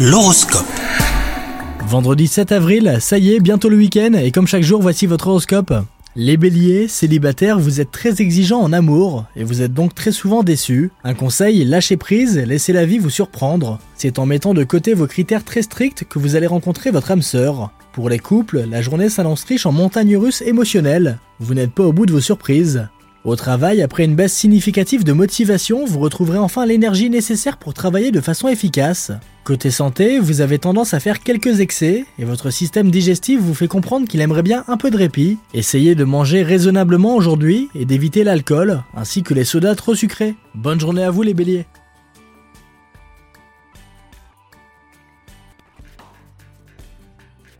L'horoscope. Vendredi 7 avril, ça y est, bientôt le week-end, et comme chaque jour, voici votre horoscope. Les béliers, célibataires, vous êtes très exigeants en amour, et vous êtes donc très souvent déçus. Un conseil, lâchez prise, laissez la vie vous surprendre. C'est en mettant de côté vos critères très stricts que vous allez rencontrer votre âme sœur. Pour les couples, la journée s'annonce riche en montagnes russes émotionnelles. Vous n'êtes pas au bout de vos surprises. Au travail, après une baisse significative de motivation, vous retrouverez enfin l'énergie nécessaire pour travailler de façon efficace. Côté santé, vous avez tendance à faire quelques excès et votre système digestif vous fait comprendre qu'il aimerait bien un peu de répit. Essayez de manger raisonnablement aujourd'hui et d'éviter l'alcool ainsi que les sodas trop sucrés. Bonne journée à vous les béliers